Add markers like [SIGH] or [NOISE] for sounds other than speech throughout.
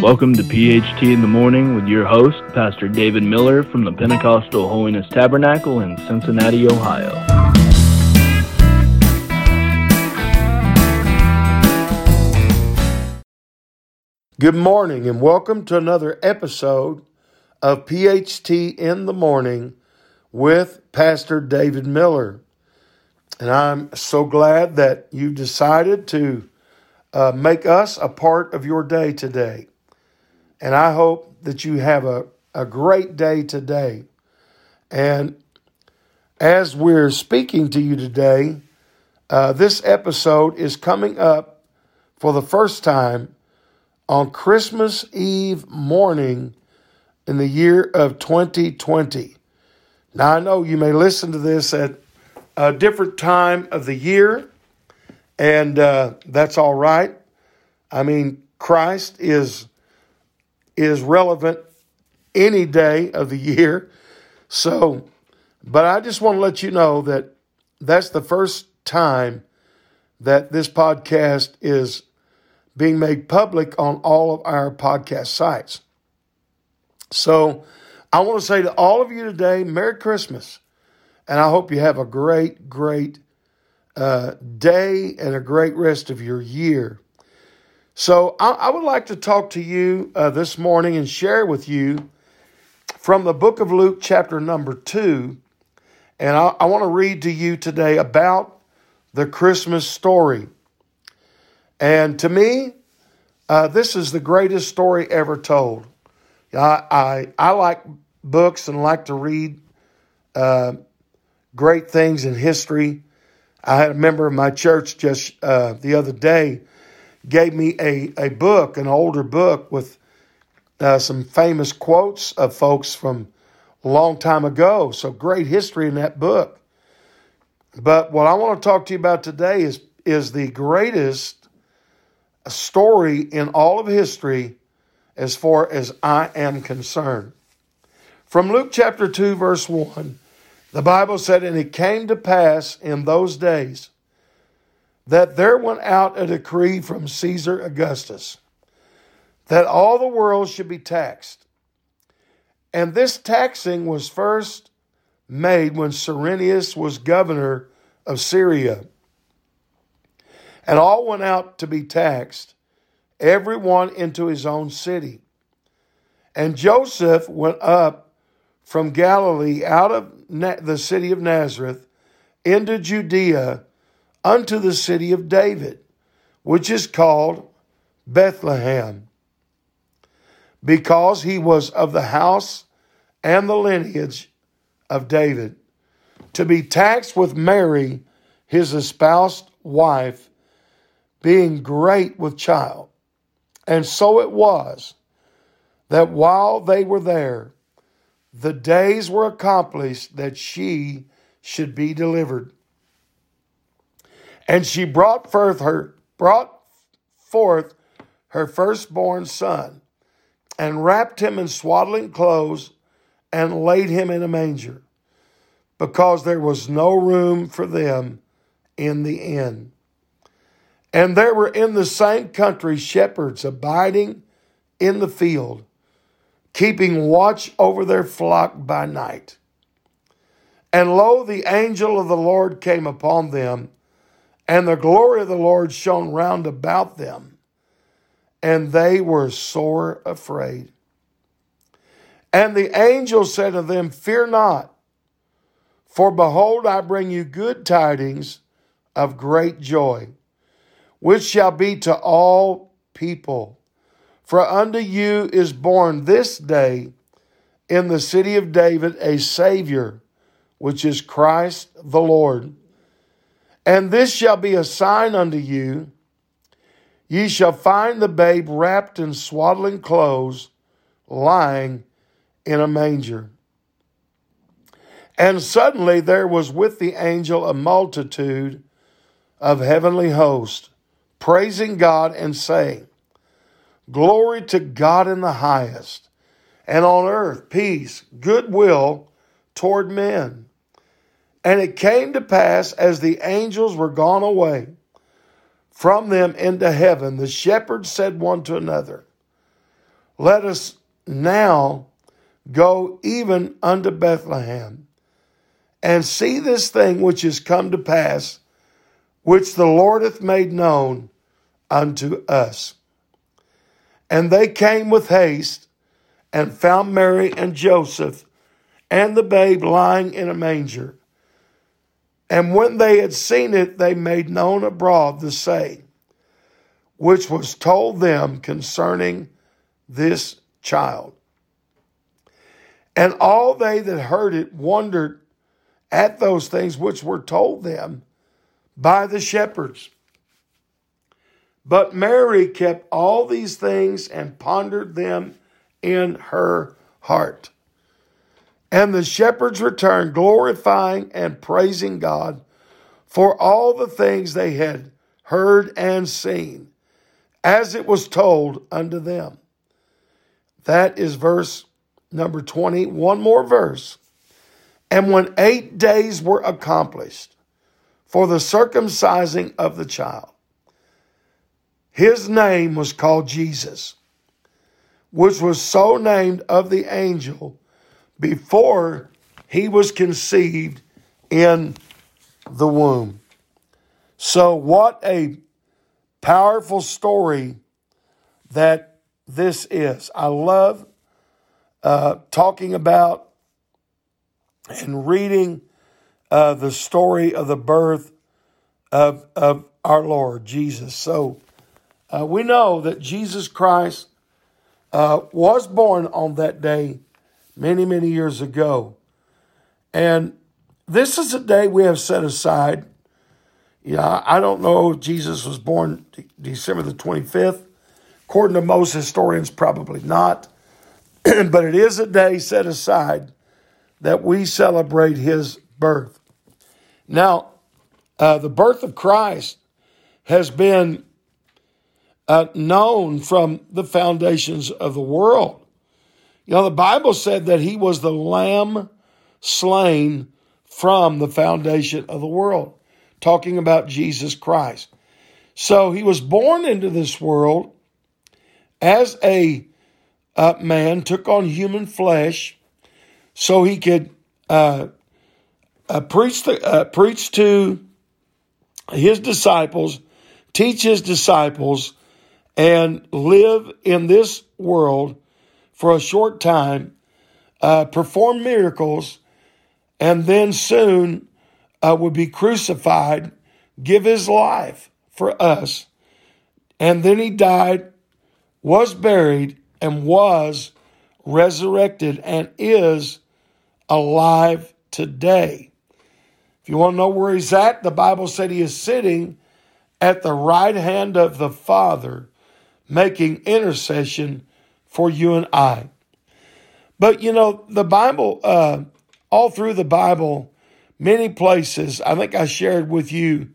Welcome to PHT in the Morning with your host, Pastor David Miller from the Pentecostal Holiness Tabernacle in Cincinnati, Ohio. Good morning and welcome to another episode of PHT in the Morning with Pastor David Miller. And I'm so glad that you decided to uh, make us a part of your day today. And I hope that you have a, a great day today. And as we're speaking to you today, uh, this episode is coming up for the first time on Christmas Eve morning in the year of 2020. Now, I know you may listen to this at a different time of the year, and uh, that's all right. I mean, Christ is is relevant any day of the year. So, but I just want to let you know that that's the first time that this podcast is being made public on all of our podcast sites. So, I want to say to all of you today, Merry Christmas. And I hope you have a great, great uh, day and a great rest of your year. So, I, I would like to talk to you uh, this morning and share with you from the book of Luke, chapter number two. And I, I want to read to you today about the Christmas story. And to me, uh, this is the greatest story ever told. I, I, I like books and like to read uh, great things in history. I had a member of my church just uh, the other day gave me a, a book, an older book with uh, some famous quotes of folks from a long time ago. So great history in that book. But what I want to talk to you about today is, is the greatest story in all of history as far as I am concerned. From Luke chapter 2, verse 1, the Bible said, And it came to pass in those days that there went out a decree from Caesar Augustus that all the world should be taxed. And this taxing was first made when Cyrenius was governor of Syria. And all went out to be taxed, every one into his own city. And Joseph went up from Galilee out of the city of Nazareth into Judea unto the city of David, which is called Bethlehem, because he was of the house and the lineage of David, to be taxed with Mary, his espoused wife, being great with child. And so it was that while they were there, the days were accomplished that she should be delivered. And she brought forth her brought forth her firstborn son, and wrapped him in swaddling clothes, and laid him in a manger, because there was no room for them in the inn. And there were in the same country shepherds abiding in the field, keeping watch over their flock by night. And lo, the angel of the Lord came upon them and the glory of the Lord shone round about them, and they were sore afraid. And the angel said to them, Fear not, for behold, I bring you good tidings of great joy, which shall be to all people. For unto you is born this day in the city of David a Savior, which is Christ the Lord. And this shall be a sign unto you ye shall find the babe wrapped in swaddling clothes, lying in a manger. And suddenly there was with the angel a multitude of heavenly hosts, praising God and saying, Glory to God in the highest, and on earth peace, goodwill toward men. And it came to pass as the angels were gone away from them into heaven, the shepherds said one to another, let us now go even unto Bethlehem and see this thing which is come to pass, which the Lord hath made known unto us. And they came with haste and found Mary and Joseph and the babe lying in a manger. And when they had seen it, they made known abroad the saying, which was told them concerning this child. And all they that heard it wondered at those things which were told them by the shepherds. But Mary kept all these things and pondered them in her heart. And the shepherds returned, glorifying and praising God for all the things they had heard and seen, as it was told unto them. That is verse number 20. One more verse. And when eight days were accomplished for the circumcising of the child, his name was called Jesus, which was so named of the angel before he was conceived in the womb. So, what a powerful story that this is. I love uh, talking about and reading uh, the story of the birth of, of our Lord Jesus. So, uh, we know that Jesus Christ uh, was born on that day many, many years ago. And this is a day we have set aside. Yeah, I don't know Jesus was born December the 25th. According to most historians, probably not. [CLEARS THROAT] but it is a day set aside that we celebrate his birth. Now, uh, the birth of Christ has been uh, known from the foundations of the world. You know, the Bible said that he was the lamb slain from the foundation of the world, talking about Jesus Christ. So he was born into this world as a uh, man, took on human flesh so he could uh, uh, preach, the, uh, preach to his disciples, teach his disciples, and live in this world for a short time, uh, perform miracles, and then soon uh, would be crucified, give his life for us. And then he died, was buried, and was resurrected, and is alive today. If you want to know where he's at, the Bible said he is sitting at the right hand of the Father, making intercession for you and I. But you know, the Bible, uh, all through the Bible, many places, I think I shared with you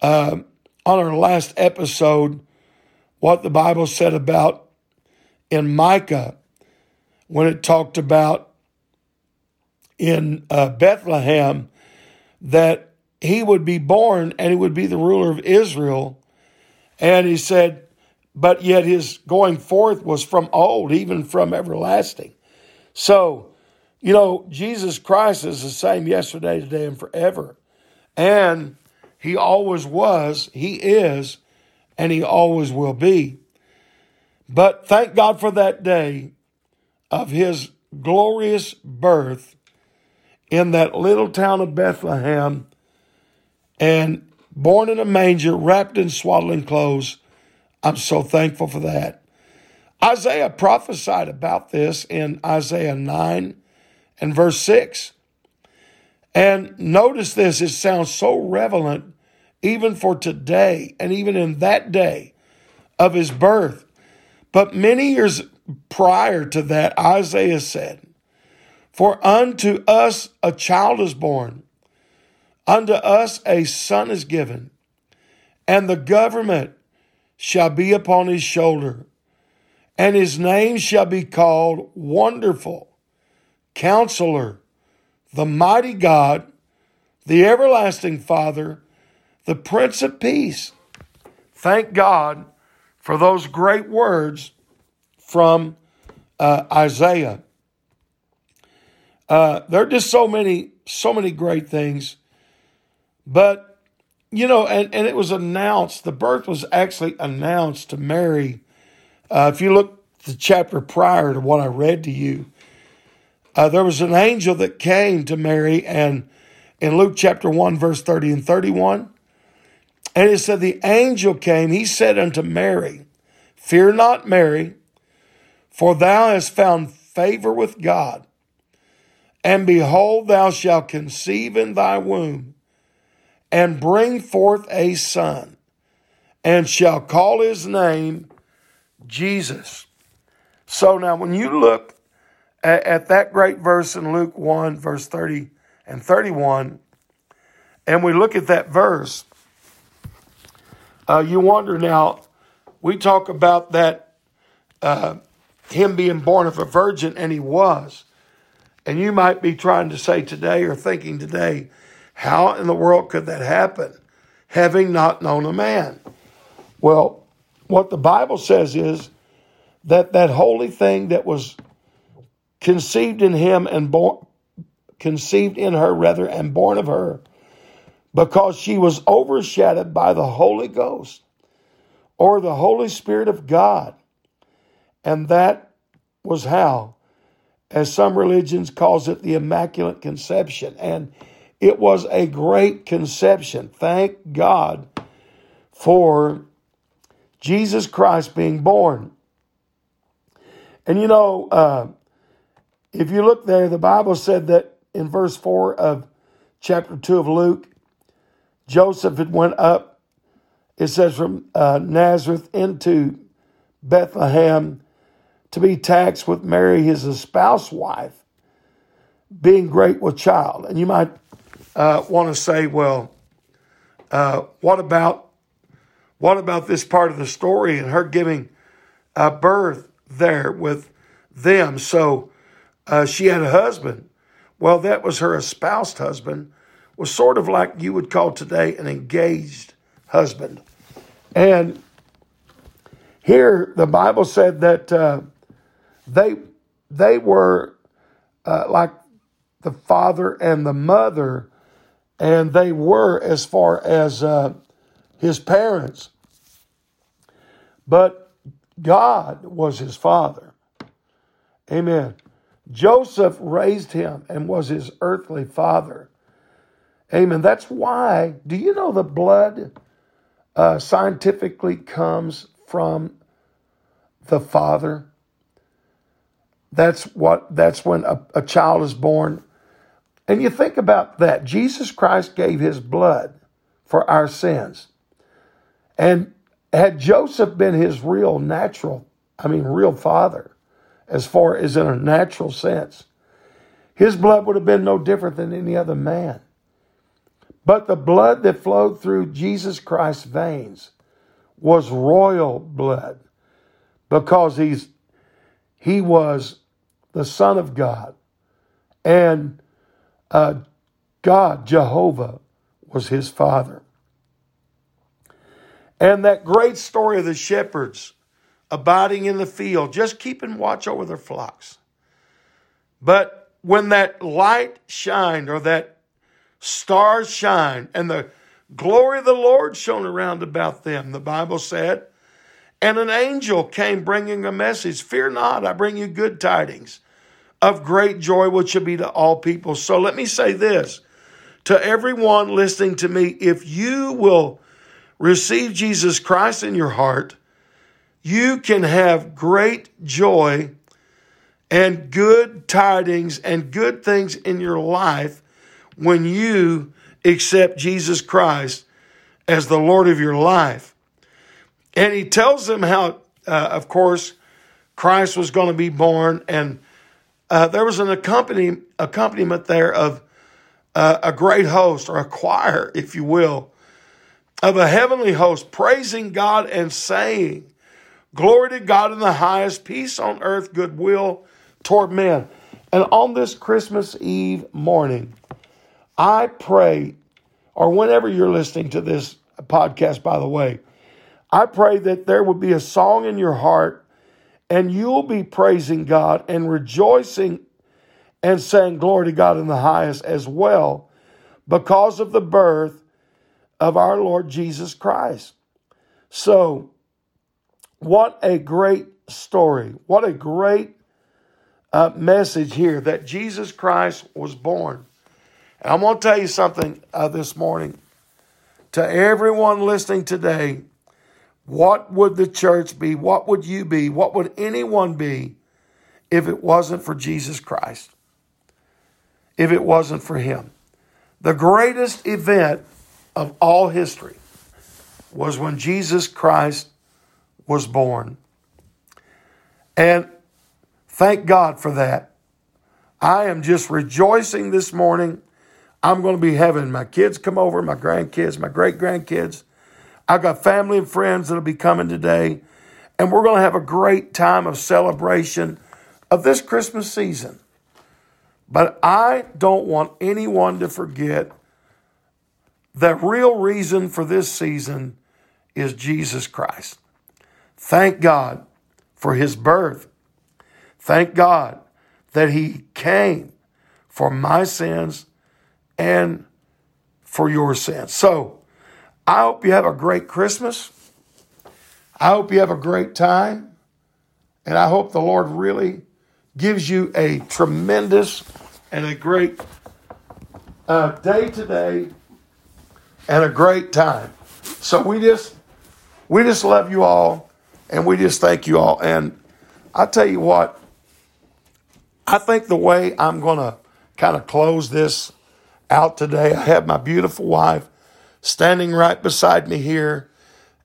uh, on our last episode what the Bible said about in Micah when it talked about in uh, Bethlehem that he would be born and he would be the ruler of Israel. And he said, but yet his going forth was from old, even from everlasting. So, you know, Jesus Christ is the same yesterday, today, and forever. And he always was, he is, and he always will be. But thank God for that day of his glorious birth in that little town of Bethlehem and born in a manger, wrapped in swaddling clothes I'm so thankful for that. Isaiah prophesied about this in Isaiah 9 and verse 6. And notice this, it sounds so relevant even for today and even in that day of his birth. But many years prior to that, Isaiah said, For unto us a child is born, unto us a son is given, and the government shall be upon his shoulder, and his name shall be called Wonderful, Counselor, the Mighty God, the Everlasting Father, the Prince of Peace. Thank God for those great words from uh, Isaiah. Uh, there are just so many, so many great things. But, you know, and, and it was announced, the birth was actually announced to Mary. Uh, if you look the chapter prior to what I read to you, uh, there was an angel that came to Mary, and in Luke chapter 1, verse 30 and 31, and it said, The angel came, he said unto Mary, Fear not, Mary, for thou hast found favor with God. And behold, thou shalt conceive in thy womb, and bring forth a son, and shall call his name Jesus. So now, when you look at, at that great verse in Luke 1, verse 30 and 31, and we look at that verse, uh, you wonder now, we talk about that, uh, him being born of a virgin, and he was. And you might be trying to say today or thinking today, how in the world could that happen, having not known a man? Well, what the Bible says is that that holy thing that was conceived in him and born, conceived in her rather, and born of her, because she was overshadowed by the Holy Ghost or the Holy Spirit of God. And that was how, as some religions calls it, the Immaculate Conception. And it was a great conception. Thank God for Jesus Christ being born. And you know, uh, if you look there, the Bible said that in verse 4 of chapter 2 of Luke, Joseph had went up, it says, from uh, Nazareth into Bethlehem to be taxed with Mary, his espoused wife, being great with child. And you might uh, want to say, well, uh, what about what about this part of the story and her giving uh, birth there with them? So uh, she had a husband. Well, that was her espoused husband, was sort of like you would call today an engaged husband. And here the Bible said that uh, they they were uh, like the father and the mother, and they were as far as uh, his parents. But God was his father. Amen. Joseph raised him and was his earthly father. Amen. That's why, do you know the blood uh, scientifically comes from the father? That's what. That's when a, a child is born, and you think about that. Jesus Christ gave His blood for our sins, and had Joseph been his real natural, I mean, real father, as far as in a natural sense, his blood would have been no different than any other man. But the blood that flowed through Jesus Christ's veins was royal blood because he's he was the Son of God. And uh, God, Jehovah, was his father. And that great story of the shepherds abiding in the field, just keeping watch over their flocks. But when that light shined or that stars shined and the glory of the Lord shone around about them, the Bible said. And an angel came bringing a message Fear not, I bring you good tidings of great joy, which shall be to all people. So let me say this to everyone listening to me if you will receive Jesus Christ in your heart, you can have great joy and good tidings and good things in your life when you accept Jesus Christ as the Lord of your life. And he tells them how, uh, of course, Christ was going to be born, and uh, there was an accompany, accompaniment there of uh, a great host or a choir, if you will, of a heavenly host praising God and saying, Glory to God in the highest, peace on earth, goodwill toward men. And on this Christmas Eve morning, I pray, or whenever you're listening to this podcast, by the way, I pray that there would be a song in your heart and you'll be praising God and rejoicing and saying glory to God in the highest as well because of the birth of our Lord Jesus Christ. So, what a great story. What a great uh, message here that Jesus Christ was born. And I'm going to tell you something uh, this morning to everyone listening today. What would the church be? What would you be? What would anyone be if it wasn't for Jesus Christ? If it wasn't for Him? The greatest event of all history was when Jesus Christ was born. And thank God for that. I am just rejoicing this morning. I'm going to be having my kids come over, my grandkids, my great grandkids. I've got family and friends that'll be coming today. And we're going to have a great time of celebration of this Christmas season. But I don't want anyone to forget the real reason for this season is Jesus Christ. Thank God for his birth. Thank God that he came for my sins and for your sins. So, I hope you have a great Christmas. I hope you have a great time. And I hope the Lord really gives you a tremendous and a great uh, day today and a great time. So we just we just love you all and we just thank you all. And I tell you what, I think the way I'm going to kind of close this out today, I have my beautiful wife standing right beside me here.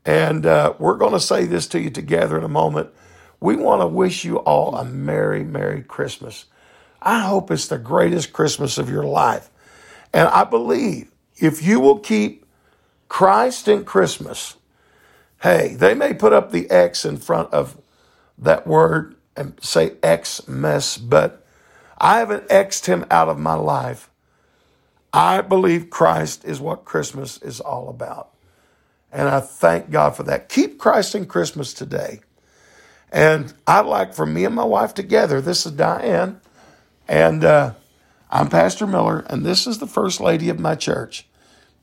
And uh, we're going to say this to you together in a moment. We want to wish you all a Merry, Merry Christmas. I hope it's the greatest Christmas of your life. And I believe if you will keep Christ in Christmas, hey, they may put up the X in front of that word and say X mess, but I haven't X'd him out of my life. I believe Christ is what Christmas is all about. And I thank God for that. Keep Christ in Christmas today. And I'd like for me and my wife together, this is Diane, and uh, I'm Pastor Miller, and this is the First Lady of my church.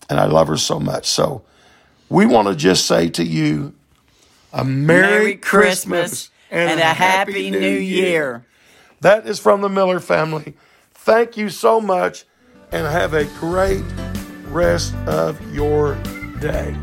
And I love her so much. So we want to just say to you a Merry, Merry Christmas, Christmas, and, and a, Happy, happy New year. year. That is from the Miller family. Thank you so much and have a great rest of your day.